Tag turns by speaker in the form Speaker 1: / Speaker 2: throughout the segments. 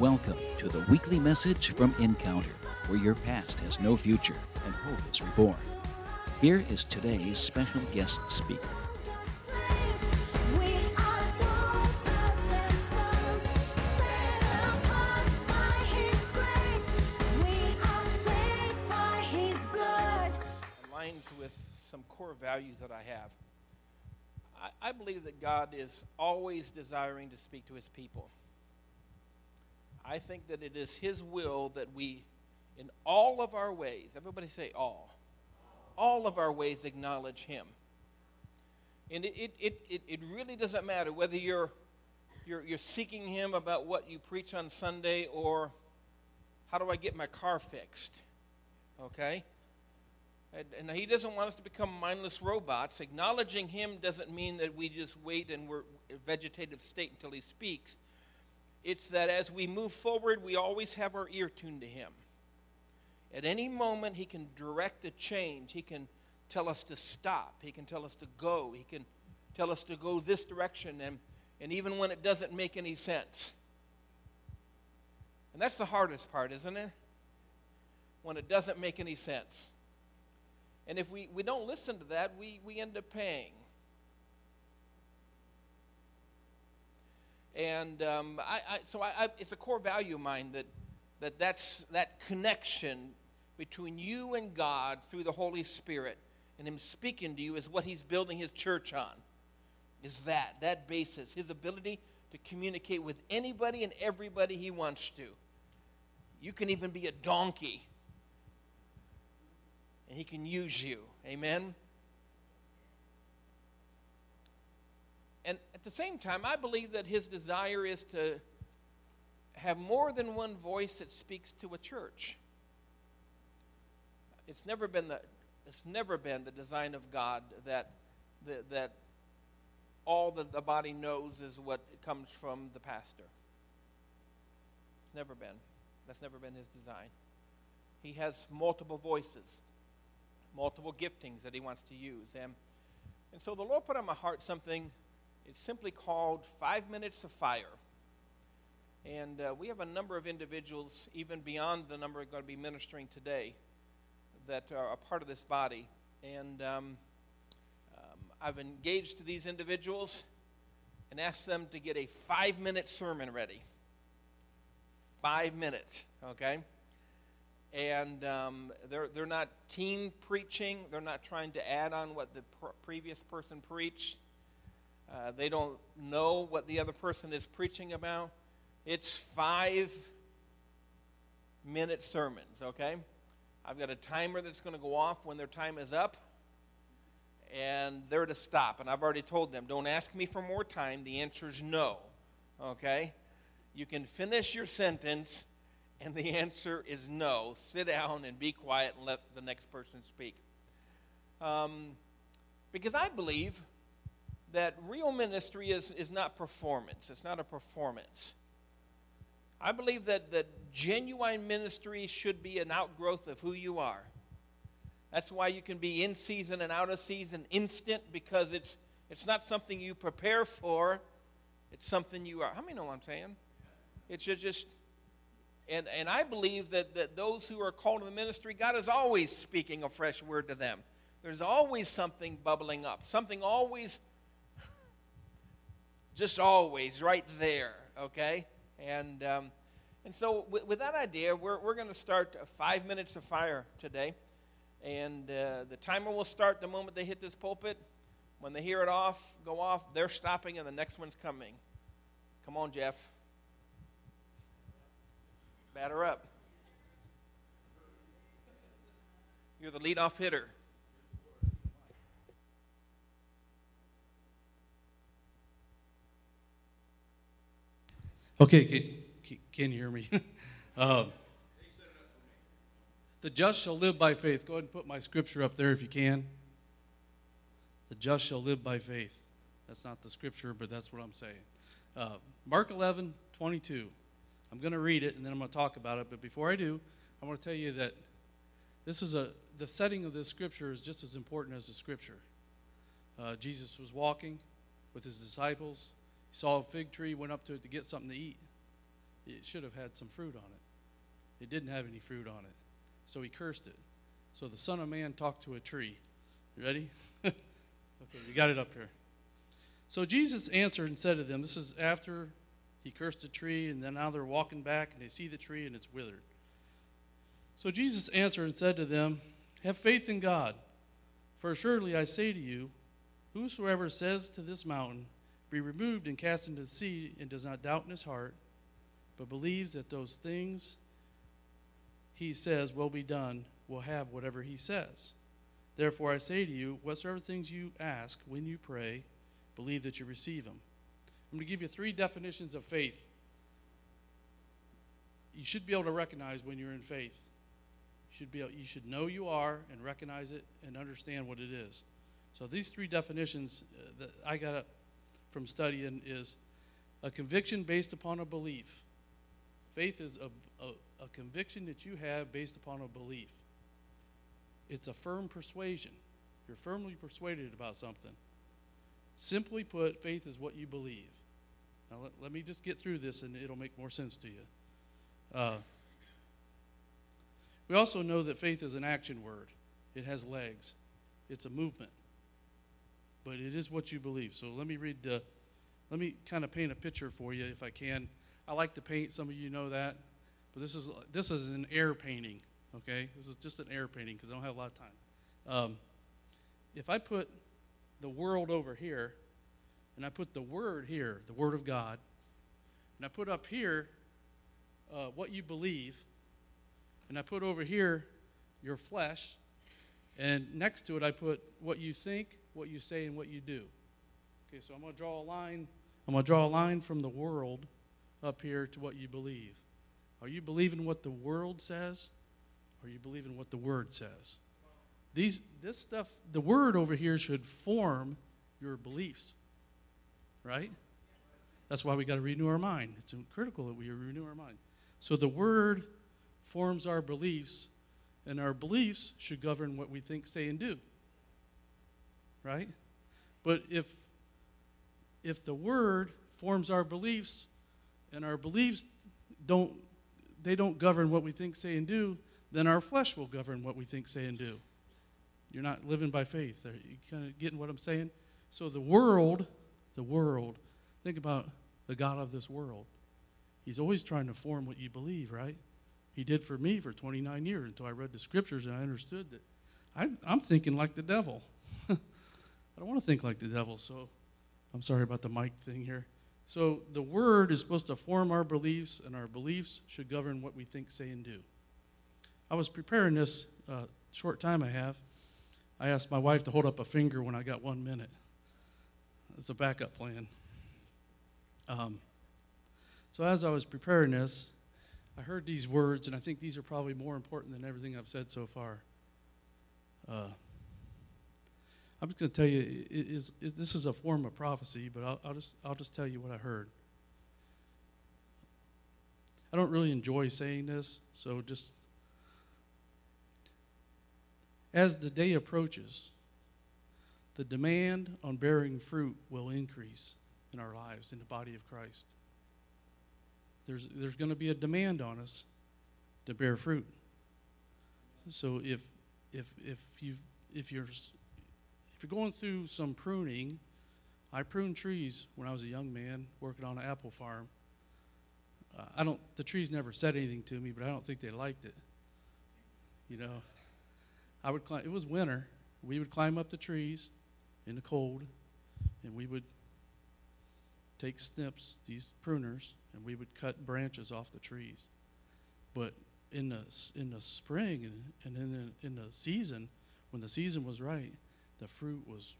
Speaker 1: Welcome to the weekly message from Encounter, where your past has no future and hope is reborn. Here is today's special guest speaker.
Speaker 2: Aligns with some core values that I have. I, I believe that God is always desiring to speak to his people. I think that it is his will that we, in all of our ways, everybody say all, all of our ways acknowledge him. And it, it, it, it, really doesn't matter whether you're, you're, you're seeking him about what you preach on Sunday or how do I get my car fixed. Okay? And, he doesn't want us to become mindless robots. Acknowledging him doesn't mean that we just wait and we're in a vegetative state until he speaks. It's that as we move forward, we always have our ear tuned to him. At any moment, he can direct a change. He can tell us to stop. He can tell us to go. He can tell us to go this direction, and, and even when it doesn't make any sense. And that's the hardest part, isn't it? When it doesn't make any sense. And if we, we don't listen to that, we, we end up paying. And um, I, I, so I, it's a core value of mine that, that that's, that connection between you and God through the Holy Spirit and Him speaking to you is what He's building His church on. Is that, that basis, His ability to communicate with anybody and everybody He wants to. You can even be a donkey and he can use you. Amen? And at the same time, I believe that his desire is to have more than one voice that speaks to a church. It's never been the, it's never been the design of God that, that, that all that the body knows is what comes from the pastor. It's never been. That's never been his design. He has multiple voices multiple giftings that he wants to use. And, and so the Lord put on my heart something, it's simply called Five Minutes of Fire. And uh, we have a number of individuals, even beyond the number going to be ministering today, that are a part of this body. And um, um, I've engaged these individuals and asked them to get a five minute sermon ready. Five minutes, okay? and um, they're, they're not team preaching. They're not trying to add on what the pr- previous person preached. Uh, they don't know what the other person is preaching about. It's five minute sermons, okay? I've got a timer that's going to go off when their time is up, and they're to stop. And I've already told them, don't ask me for more time. The answer is no, okay? You can finish your sentence and the answer is no. Sit down and be quiet and let the next person speak. Um, because I believe that real ministry is, is not performance, it's not a performance. I believe that, that genuine ministry should be an outgrowth of who you are. That's why you can be in season and out of season instant because it's, it's not something you prepare for, it's something you are. How many know what I'm saying? It should just and, and I believe that, that those who are called to the ministry, God is always speaking a fresh word to them. There's always something bubbling up, something always, just always right there, okay? And, um, and so, with, that idea, we're, we're going to start five minutes of fire today. And uh, the timer will start the moment they hit this pulpit. When they hear it off, go off, they're stopping, and the next one's coming. Come on, Jeff. Batter up. You're the leadoff hitter.
Speaker 3: Okay, can, can you hear me? um, the just shall live by faith. Go ahead and put my scripture up there if you can. The just shall live by faith. That's not the scripture, but that's what I'm saying. Uh, Mark 11, 22. I'm going to read it and then I'm going to talk about it. But before I do, I want to tell you that this is a the setting of this scripture is just as important as the scripture. Uh, Jesus was walking with his disciples. He saw a fig tree, went up to it to get something to eat. it should have had some fruit on it. It didn't have any fruit on it. So he cursed it. So the Son of Man talked to a tree. You ready? okay, you got it up here. So Jesus answered and said to them, This is after he cursed the tree, and then now they're walking back and they see the tree and it's withered. So Jesus answered and said to them, Have faith in God. For assuredly I say to you, whosoever says to this mountain, Be removed and cast into the sea, and does not doubt in his heart, but believes that those things he says will be done, will have whatever he says. Therefore I say to you, whatsoever things you ask when you pray, believe that you receive them. I'm going to give you three definitions of faith. You should be able to recognize when you're in faith. You should, be able, you should know you are and recognize it and understand what it is. So these three definitions uh, that I got from studying is a conviction based upon a belief. Faith is a, a, a conviction that you have based upon a belief. It's a firm persuasion. You're firmly persuaded about something. Simply put, faith is what you believe. Now, let, let me just get through this and it'll make more sense to you. Uh, we also know that faith is an action word, it has legs, it's a movement. But it is what you believe. So let me read, uh, let me kind of paint a picture for you if I can. I like to paint, some of you know that. But this is, this is an air painting, okay? This is just an air painting because I don't have a lot of time. Um, if I put the world over here, and I put the Word here, the Word of God, and I put up here uh, what you believe, and I put over here your flesh, and next to it I put what you think, what you say, and what you do. Okay, so I'm going to draw a line. I'm going to draw a line from the world up here to what you believe. Are you believing what the world says? Or are you believing what the Word says? These, this stuff, the Word over here should form your beliefs, right? That's why we got to renew our mind. It's critical that we renew our mind. So the Word forms our beliefs, and our beliefs should govern what we think, say, and do, right? But if if the Word forms our beliefs, and our beliefs don't they don't govern what we think, say, and do, then our flesh will govern what we think, say, and do. You're not living by faith. Are you kind of getting what I'm saying? So the world, the world, think about the God of this world. He's always trying to form what you believe, right? He did for me for 29 years until I read the scriptures and I understood that I, I'm thinking like the devil. I don't want to think like the devil, so I'm sorry about the mic thing here. So the word is supposed to form our beliefs, and our beliefs should govern what we think, say, and do. I was preparing this uh, short time I have. I asked my wife to hold up a finger when I got one minute. It's a backup plan. Um, so as I was preparing this, I heard these words, and I think these are probably more important than everything I've said so far. Uh, I'm just going to tell you, it is, it, this is a form of prophecy, but I'll, I'll, just, I'll just tell you what I heard. I don't really enjoy saying this, so just as the day approaches, the demand on bearing fruit will increase in our lives, in the body of Christ. There's, there's going to be a demand on us to bear fruit. So if, if, if, you if you're if you're going through some pruning, I pruned trees when I was a young man working on an apple farm. Uh, I don't. The trees never said anything to me, but I don't think they liked it. You know, I would climb. It was winter. We would climb up the trees in the cold, and we would take snips, these pruners, and we would cut branches off the trees. But in the in the spring and, and in the in the season, when the season was right, the fruit was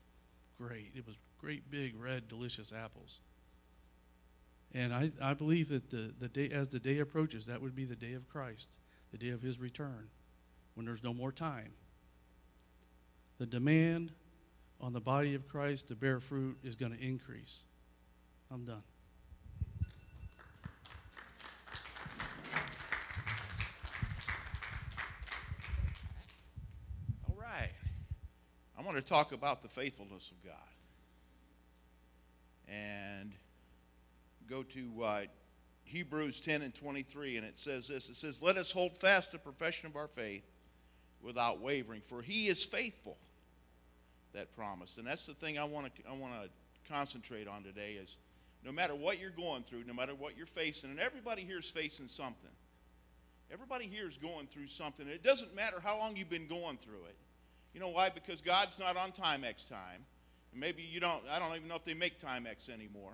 Speaker 3: great. It was great, big, red, delicious apples. And I, I believe that the, the day, as the day approaches, that would be the day of Christ, the day of his return, when there's no more time. The demand on the body of Christ to bear fruit is going to increase. I'm done.
Speaker 4: All right. I want to talk about the faithfulness of God. And go to uh, Hebrews 10 and 23, and it says this It says, Let us hold fast the profession of our faith without wavering, for he is faithful that promised. And that's the thing I want to I want to concentrate on today is no matter what you're going through, no matter what you're facing, and everybody here is facing something. Everybody here is going through something. It doesn't matter how long you've been going through it. You know why? Because God's not on Timex time. And maybe you don't, I don't even know if they make Timex anymore.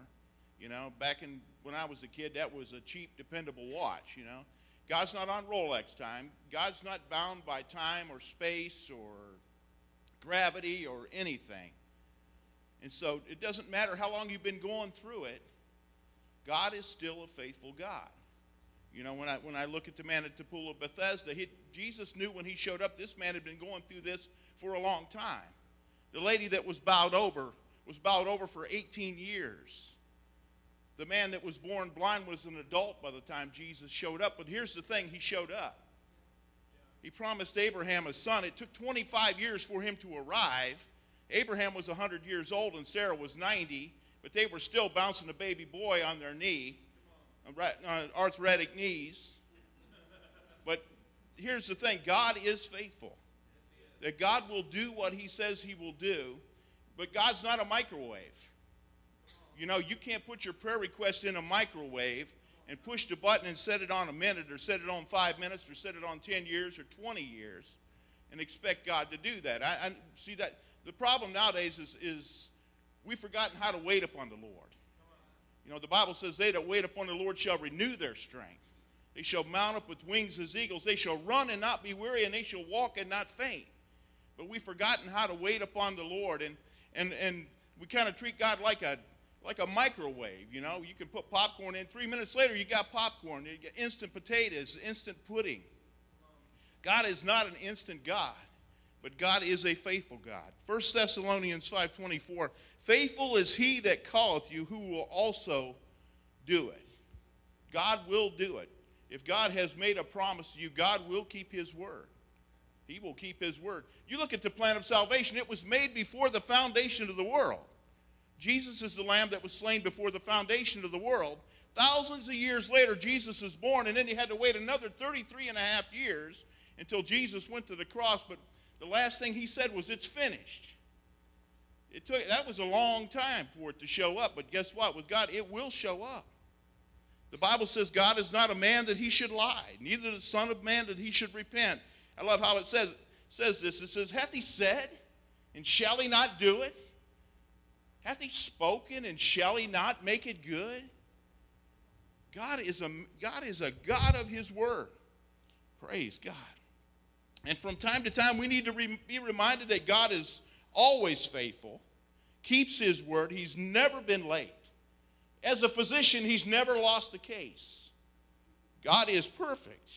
Speaker 4: You know, back in when I was a kid, that was a cheap, dependable watch, you know. God's not on Rolex time. God's not bound by time or space or gravity or anything. And so it doesn't matter how long you've been going through it, God is still a faithful God. You know, when I, when I look at the man at the pool of Bethesda, he, Jesus knew when he showed up, this man had been going through this for a long time. The lady that was bowed over was bowed over for 18 years. The man that was born blind was an adult by the time Jesus showed up. But here's the thing he showed up. He promised Abraham a son. It took 25 years for him to arrive. Abraham was 100 years old and Sarah was 90, but they were still bouncing a baby boy on their knee, on uh, arthritic knees. But here's the thing God is faithful. That God will do what he says he will do, but God's not a microwave. You know, you can't put your prayer request in a microwave and push the button and set it on a minute or set it on five minutes or set it on 10 years or 20 years and expect God to do that. I, I see that the problem nowadays is, is we've forgotten how to wait upon the Lord. You know, the Bible says, They that wait upon the Lord shall renew their strength. They shall mount up with wings as eagles. They shall run and not be weary, and they shall walk and not faint. But we've forgotten how to wait upon the Lord, and, and, and we kind of treat God like a, like a microwave. You know, you can put popcorn in. Three minutes later, you got popcorn. You get instant potatoes, instant pudding. God is not an instant God, but God is a faithful God. 1 Thessalonians 5.24, Faithful is he that calleth you, who will also do it. God will do it. If God has made a promise to you, God will keep his word. He will keep his word. You look at the plan of salvation, it was made before the foundation of the world. Jesus is the lamb that was slain before the foundation of the world. Thousands of years later, Jesus is born, and then he had to wait another 33 and a half years until Jesus went to the cross. But the last thing he said was, It's finished. It took, that was a long time for it to show up, but guess what? With God, it will show up. The Bible says God is not a man that he should lie, neither the Son of Man that he should repent. I love how it says, says this. It says, Hath he said, and shall he not do it? Hath he spoken, and shall he not make it good? God is a, God is a God of his word. Praise God. And from time to time, we need to re- be reminded that God is always faithful, keeps his word. He's never been late. As a physician, he's never lost a case. God is perfect.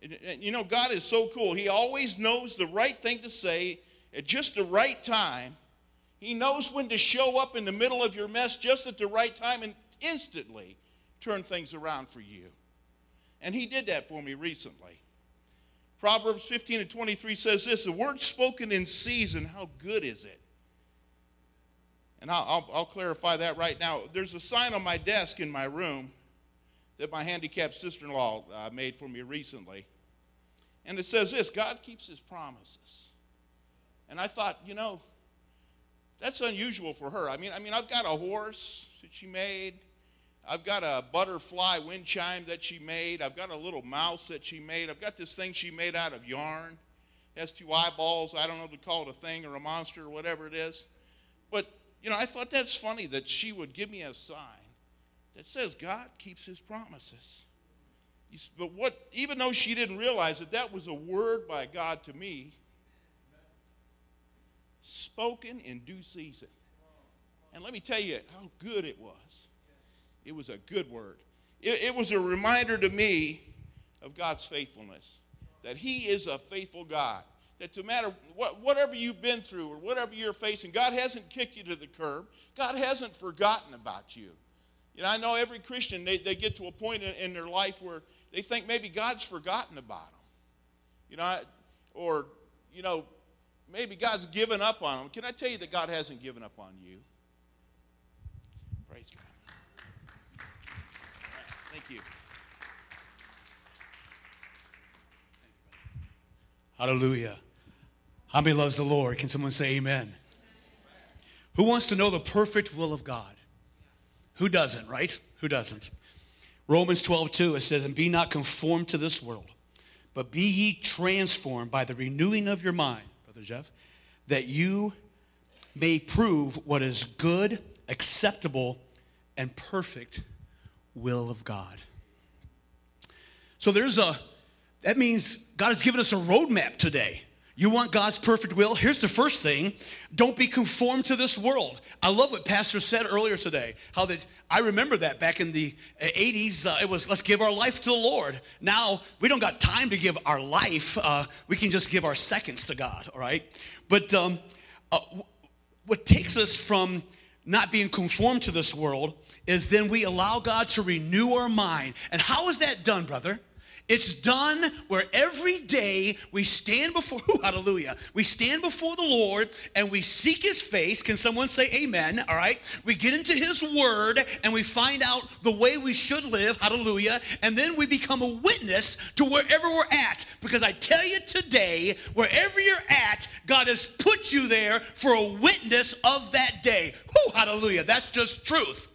Speaker 4: You know, God is so cool. He always knows the right thing to say at just the right time. He knows when to show up in the middle of your mess just at the right time and instantly turn things around for you. And he did that for me recently. Proverbs 15 and 23 says this A word spoken in season, how good is it? And I'll, I'll, I'll, clarify that right now. There's a sign on my desk in my room that my handicapped sister in law uh, made for me recently. And it says this God keeps his promises. And I thought, you know, that's unusual for her. I mean, I mean, I've got a horse that she made. I've got a butterfly wind chime that she made. I've got a little mouse that she made. I've got this thing she made out of yarn. It has two eyeballs. I don't know to call it a thing or a monster or whatever it is. But, you know, I thought that's funny that she would give me a sign that says God keeps his promises. But what, even though she didn't realize it, that was a word by God to me, spoken in due season. And let me tell you how good it was. It was a good word. It, it, was a reminder to me of God's faithfulness, that He is a faithful God. That no matter what, whatever you've been through or whatever you're facing, God hasn't kicked you to the curb. God hasn't forgotten about you. You know, I know every Christian, they, they get to a point in, in their life where they think maybe God's forgotten about them. You know, or, you know, maybe God's given up on them. Can I tell you that God hasn't given up on you? Praise God. Thank you.
Speaker 5: Hallelujah. How many loves the Lord? Can someone say amen? Who wants to know the perfect will of God? Who doesn't, right? Who doesn't? Romans 12, 2, it says, And be not conformed to this world, but be ye transformed by the renewing of your mind, Brother Jeff, that you may prove what is good, acceptable, and perfect will of God. So there's a, that means God has given us a roadmap today. You want God's perfect will? Here's the first thing don't be conformed to this world. I love what Pastor said earlier today. How that I remember that back in the uh, 80s, uh, it was let's give our life to the Lord. Now, we don't got time to give our life, uh, we can just give our seconds to God, all right? But um, uh, what takes us from not being conformed to this world is then we allow God to renew our mind. And how is that done, brother? It's done where every day we stand before, ooh, hallelujah, we stand before the Lord and we seek his face. Can someone say amen? All right. We get into his word and we find out the way we should live, hallelujah. And then we become a witness to wherever we're at. Because I tell you today, wherever you're at, God has put you there for a witness of that day. Hallelujah. That's just truth.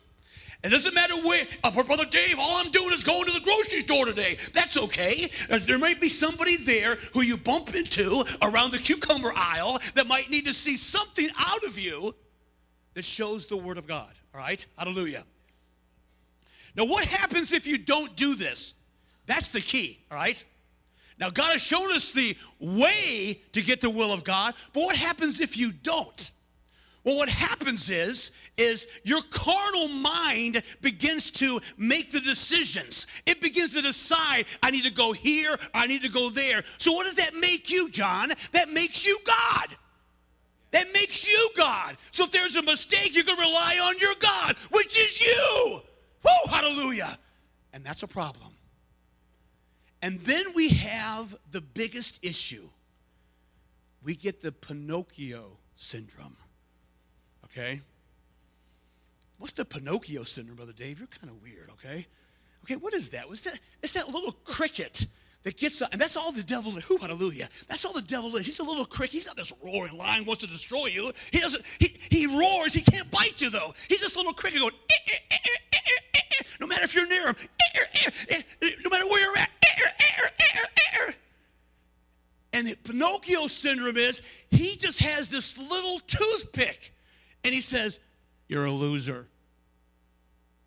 Speaker 5: It doesn't matter where, uh, Brother Dave, all I'm doing is going to the grocery store today. That's okay. Uh, There might be somebody there who you bump into around the cucumber aisle that might need to see something out of you that shows the Word of God. All right? Hallelujah. Now, what happens if you don't do this? That's the key, all right? Now, God has shown us the way to get the will of God, but what happens if you don't? Well, what happens is, is your carnal mind begins to make the decisions. It begins to decide, I need to go here, I need to go there. So what does that make you, John? That makes you God. That makes you God. So if there's a mistake, you can rely on your God, which is you. Woo, hallelujah. And that's a problem. And then we have the biggest issue. We get the Pinocchio syndrome. Okay? What's the Pinocchio syndrome, Brother Dave? You're kind of weird, okay? Okay, what is that? Was that it's that little cricket that gets up, and that's all the devil is. Who hallelujah. That's all the devil is. He's a little cricket. He's not this roaring lion wants to destroy you. He doesn't he, he roars, he can't bite you though. He's this little cricket going "Eh, eh, eh, eh, eh, eh, eh." no matter if you're near him, "Eh, eh, eh, eh," no matter where you're at. "Eh, eh, eh, eh, eh, eh." And the Pinocchio syndrome is he just has this little toothpick and he says, You're a loser.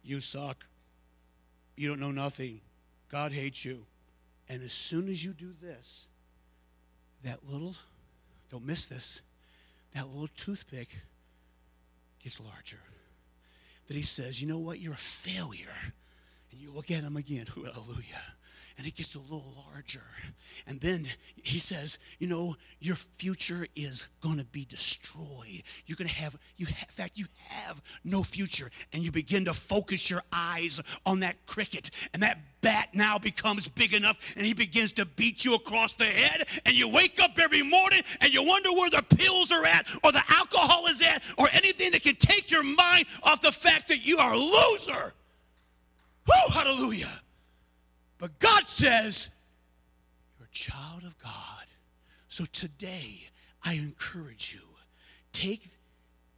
Speaker 5: You suck. You don't know nothing. God hates you. And as soon as you do this, that little, don't miss this, that little toothpick gets larger. That he says, You know what? You're a failure. And you look at him again, hallelujah. And it gets a little larger. And then he says, you know, your future is going to be destroyed. You're going to have, you ha- in fact, you have no future. And you begin to focus your eyes on that cricket. And that bat now becomes big enough and he begins to beat you across the head. And you wake up every morning and you wonder where the pills are at or the alcohol is at or anything that can take your mind off the fact that you are a loser. Woo, hallelujah. But God says, you're a child of God. So today, I encourage you take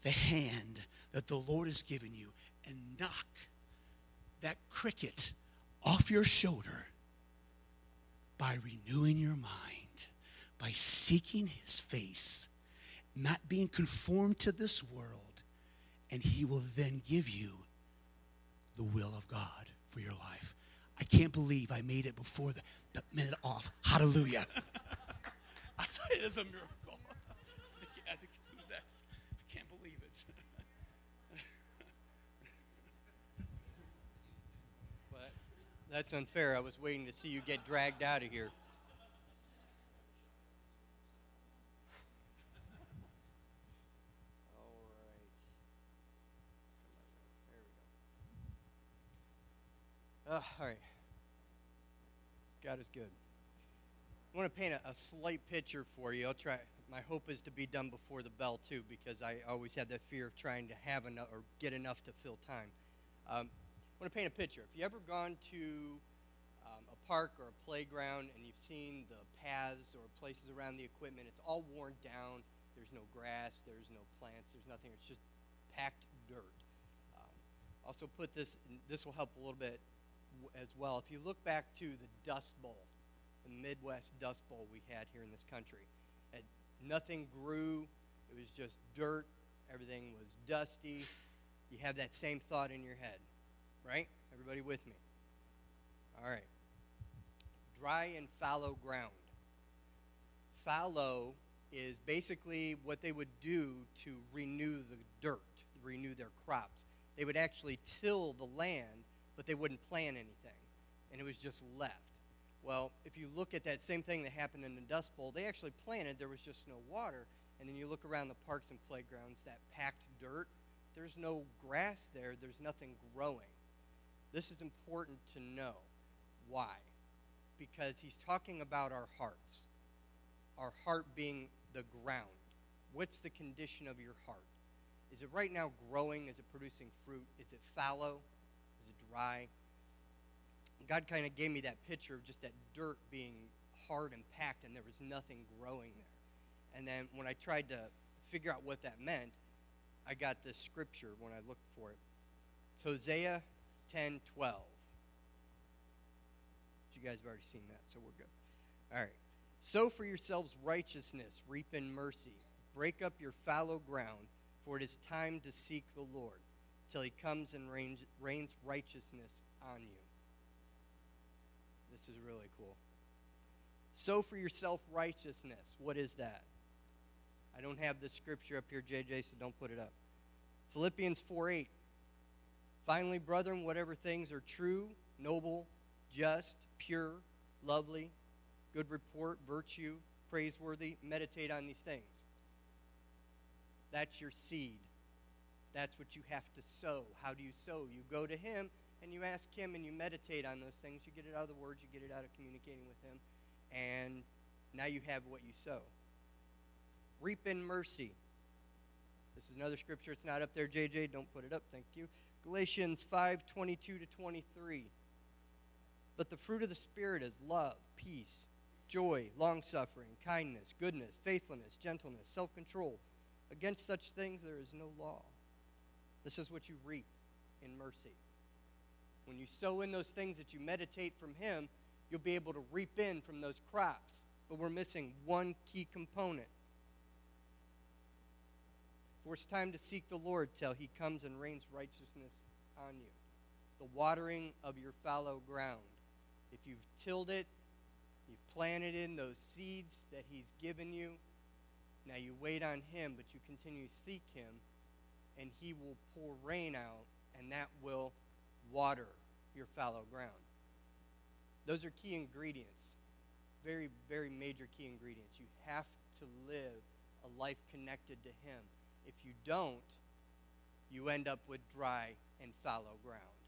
Speaker 5: the hand that the Lord has given you and knock that cricket off your shoulder by renewing your mind, by seeking his face, not being conformed to this world, and he will then give you the will of God for your life. I can't believe I made it before the, the minute off. Hallelujah. I saw it as a miracle. I think? I can't believe it.
Speaker 6: But that's unfair. I was waiting to see you get dragged out of here. Uh, all right. God is good. I want to paint a, a slight picture for you. I'll try. My hope is to be done before the bell too, because I always had that fear of trying to have enough or get enough to fill time. Um, I want to paint a picture. If you ever gone to um, a park or a playground and you've seen the paths or places around the equipment, it's all worn down. There's no grass, there's no plants, there's nothing. It's just packed dirt. Um, also, put this. This will help a little bit as well. If you look back to the Dust Bowl, the Midwest Dust Bowl we had here in this country, nothing grew. It was just dirt. Everything was dusty. You have that same thought in your head, right? Everybody with me? All right. Dry and fallow ground. Fallow is basically what they would do to renew the dirt, renew their crops. They would actually till the land, but they wouldn't plant anything, and it was just left. Well, if you look at that same thing that happened in the Dust Bowl, they actually planted, there was just no water. And then you look around the parks and playgrounds, that packed dirt, there's no grass there, there's nothing growing. This is important to know. Why? Because he's talking about our hearts, our heart being the ground. What's the condition of your heart? Is it right now growing? Is it producing fruit? Is it fallow? God kind of gave me that picture of just that dirt being hard and packed, and there was nothing growing there. And then when I tried to figure out what that meant, I got this scripture when I looked for it. It's Hosea 10 12. You guys have already seen that, so we're good. All right. Sow for yourselves righteousness, reap in mercy. Break up your fallow ground, for it is time to seek the Lord, till he comes and rains, righteousness on you. This is really cool. Sow for yourself righteousness. What is that? I don't have this scripture up here, JJ, so don't put it up. Philippians 4 8. Finally, brethren, whatever things are true, noble, just, pure, lovely, good report, virtue, praiseworthy, meditate on these things. That's your seed. That's what you have to sow. How do you sow? You go to Him and you ask Him and you meditate on those things. You get it out of the words, you get it out of communicating with Him, and now you have what you sow. Reap in mercy. This is another scripture. It's not up there, JJ. Don't put it up. Thank you. Galatians 5 22 to 23. But the fruit of the Spirit is love, peace, joy, long suffering, kindness, goodness, faithfulness, gentleness, self control. Against such things there is no law. This is what you reap in mercy. When you sow in those things that you meditate from Him, you'll be able to reap in from those crops. But we're missing one key component. For it's time to seek the Lord till He comes and rains righteousness on you. The watering of your fallow ground. If you've tilled it, you've planted in those seeds that He's given you, now you wait on Him, but you continue to seek Him, and He will pour rain out, and that will water your fallow ground. Those are key ingredients. Very, very major key ingredients. You have to live a life connected to Him. If you don't, you end up with dry and fallow ground.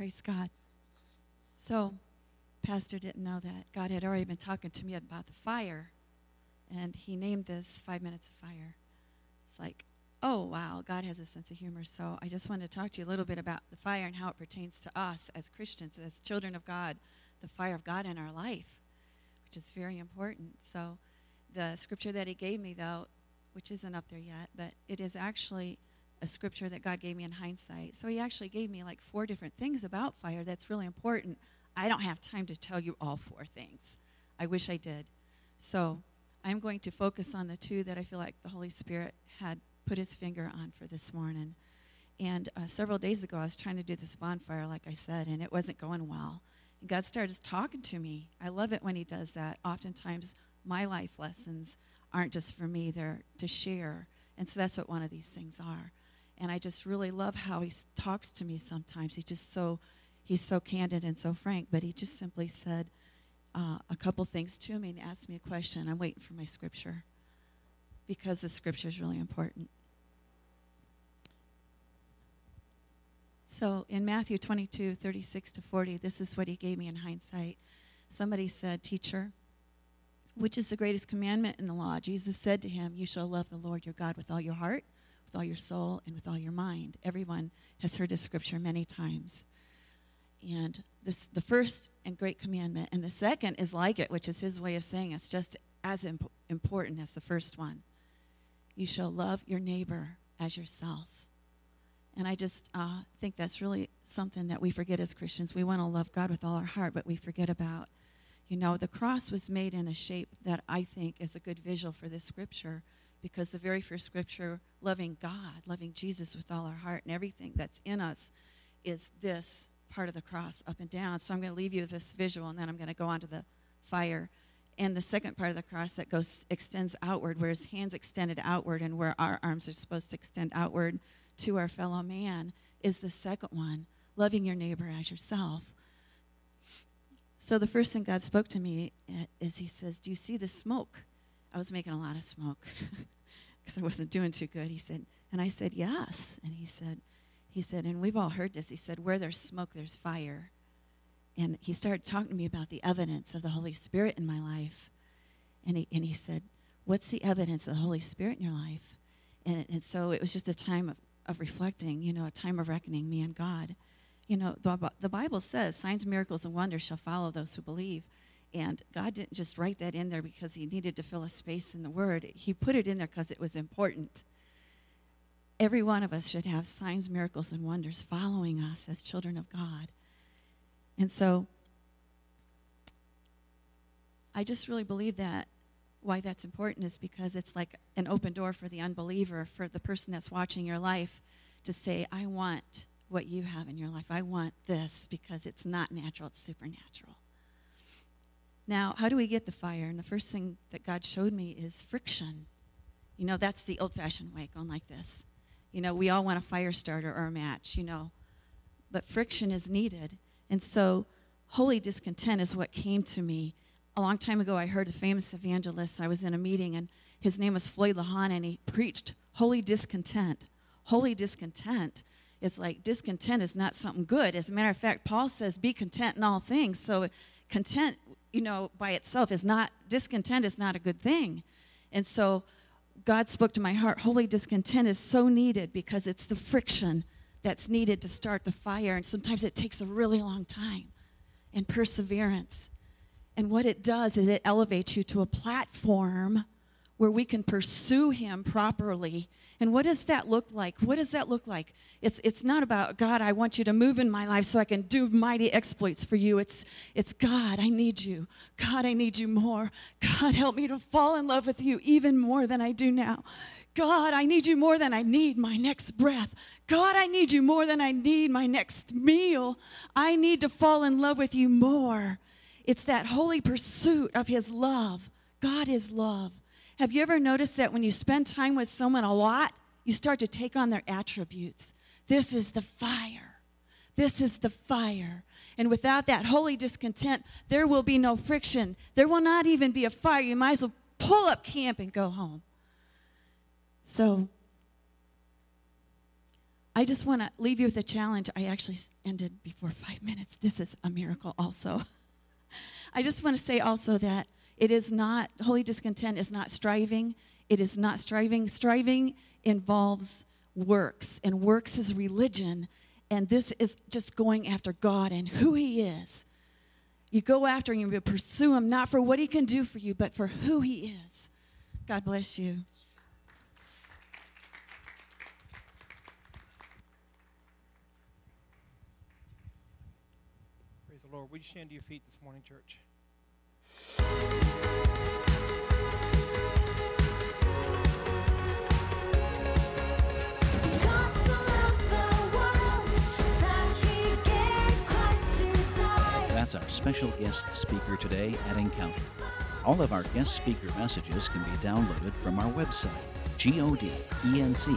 Speaker 7: Praise God. So, Pastor didn't know that God had already been talking to me about the fire, and he named this Five Minutes of Fire. It's like, oh, wow, God has a sense of humor. So, I just wanted to talk to you a little bit about the fire and how it pertains to us as Christians, as children of God, the fire of God in our life, which is very important. So, the scripture that he gave me, though, which isn't up there yet, but it is actually a scripture that God gave me in hindsight. So he actually gave me like four different things about fire that's really important. I don't have time to tell you all four things. I wish I did. So I'm going to focus on the two that I feel like the Holy Spirit had put his finger on for this morning. And uh, several days ago, I was trying to do this bonfire, like I said, and it wasn't going well. And God started talking to me. I love it when He does that. Oftentimes, my life lessons aren't just for me, they're to share. And so that's what one of these things are. And I just really love how He talks to me sometimes. He's just so, He's so candid and so frank. But He just simply said uh, a couple things to me and asked me a question. I'm waiting for my scripture because the scripture is really important. So in Matthew 22, 36 to 40, this is what he gave me in hindsight. Somebody said, Teacher, which is the greatest commandment in the law? Jesus said to him, You shall love the Lord your God with all your heart, with all your soul, and with all your mind. Everyone has heard this scripture many times. And this, the first and great commandment, and the second is like it, which is his way of saying it's just as imp- important as the first one. You shall love your neighbor as yourself. And I just uh, think that's really something that we forget as Christians. We want to love God with all our heart, but we forget about, you know, the cross was made in a shape that I think is a good visual for this scripture because the very first scripture, loving God, loving Jesus with all our heart and everything that's in us, is this part of the cross up and down. So I'm going to leave you with this visual and then I'm going to go on to the fire. And the second part of the cross that goes extends outward, where his hands extended outward and where our arms are supposed to extend outward to our fellow man, is the second one, loving your neighbor as yourself. So the first thing God spoke to me uh, is He says, Do you see the smoke? I was making a lot of smoke because I wasn't doing too good. He said, and I said, Yes. And he said, he said, and we've all heard this. He said, Where there's smoke, there's fire. And he started talking to me about the evidence of the Holy Spirit in my life. And he, and he said, What's the evidence of the Holy Spirit in your life? And, and so it was just a time of, of reflecting, you know, a time of reckoning, me and God. You know, the, the Bible says signs, miracles, and wonders shall follow those who believe. And God didn't just write that in there because he needed to fill a space in the Word. He put it in there because it was important. Every one of us should have signs, miracles, and wonders following us as children of God. And so I just really believe that why that's important is because it's like an open door for the unbeliever, for the person that's watching your life to say, I want what you have in your life. I want this because it's not natural, it's supernatural. Now, how do we get the fire? And the first thing that God showed me is friction. You know, that's the old fashioned way, going like this. You know, we all want a fire starter or a match, you know, but friction is needed. And so, holy discontent is what came to me. A long time ago, I heard a famous evangelist. I was in a meeting, and his name was Floyd Lahan, and he preached holy discontent. Holy discontent is like discontent is not something good. As a matter of fact, Paul says, be content in all things. So, content, you know, by itself is not, discontent is not a good thing. And so, God spoke to my heart. Holy discontent is so needed because it's the friction that's needed to start the fire. And sometimes it takes a really long time and perseverance. And what it does is it elevates you to a platform where we can pursue Him properly. And what does that look like? What does that look like? It's, it's not about, God, I want you to move in my life so I can do mighty exploits for you. It's, it's God, I need you. God, I need you more. God, help me to fall in love with you even more than I do now. God, I need you more than I need my next breath. God, I need you more than I need my next meal. I need to fall in love with you more. It's that holy pursuit of His love. God is love. Have you ever noticed that when you spend time with someone a lot, you start to take on their attributes? This is the fire. This is the fire. And without that holy discontent, there will be no friction. There will not even be a fire. You might as well pull up camp and go home. So, I just want to leave you with a challenge. I actually ended before five minutes. This is a miracle, also. I just want to say also that it is not, holy discontent is not striving. It is not striving. Striving involves works, and works is religion. And this is just going after God and who He is. You go after Him, you pursue Him, not for what He can do for you, but for who He is. God bless you.
Speaker 2: Praise the Lord. Would you stand to your feet this morning, church?
Speaker 1: That's our special guest speaker today at Encounter. All of our guest speaker messages can be downloaded from our website, godenc.com.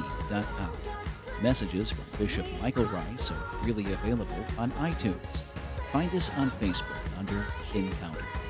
Speaker 1: Messages from Bishop Michael Rice are freely available on iTunes. Find us on Facebook under Encounter.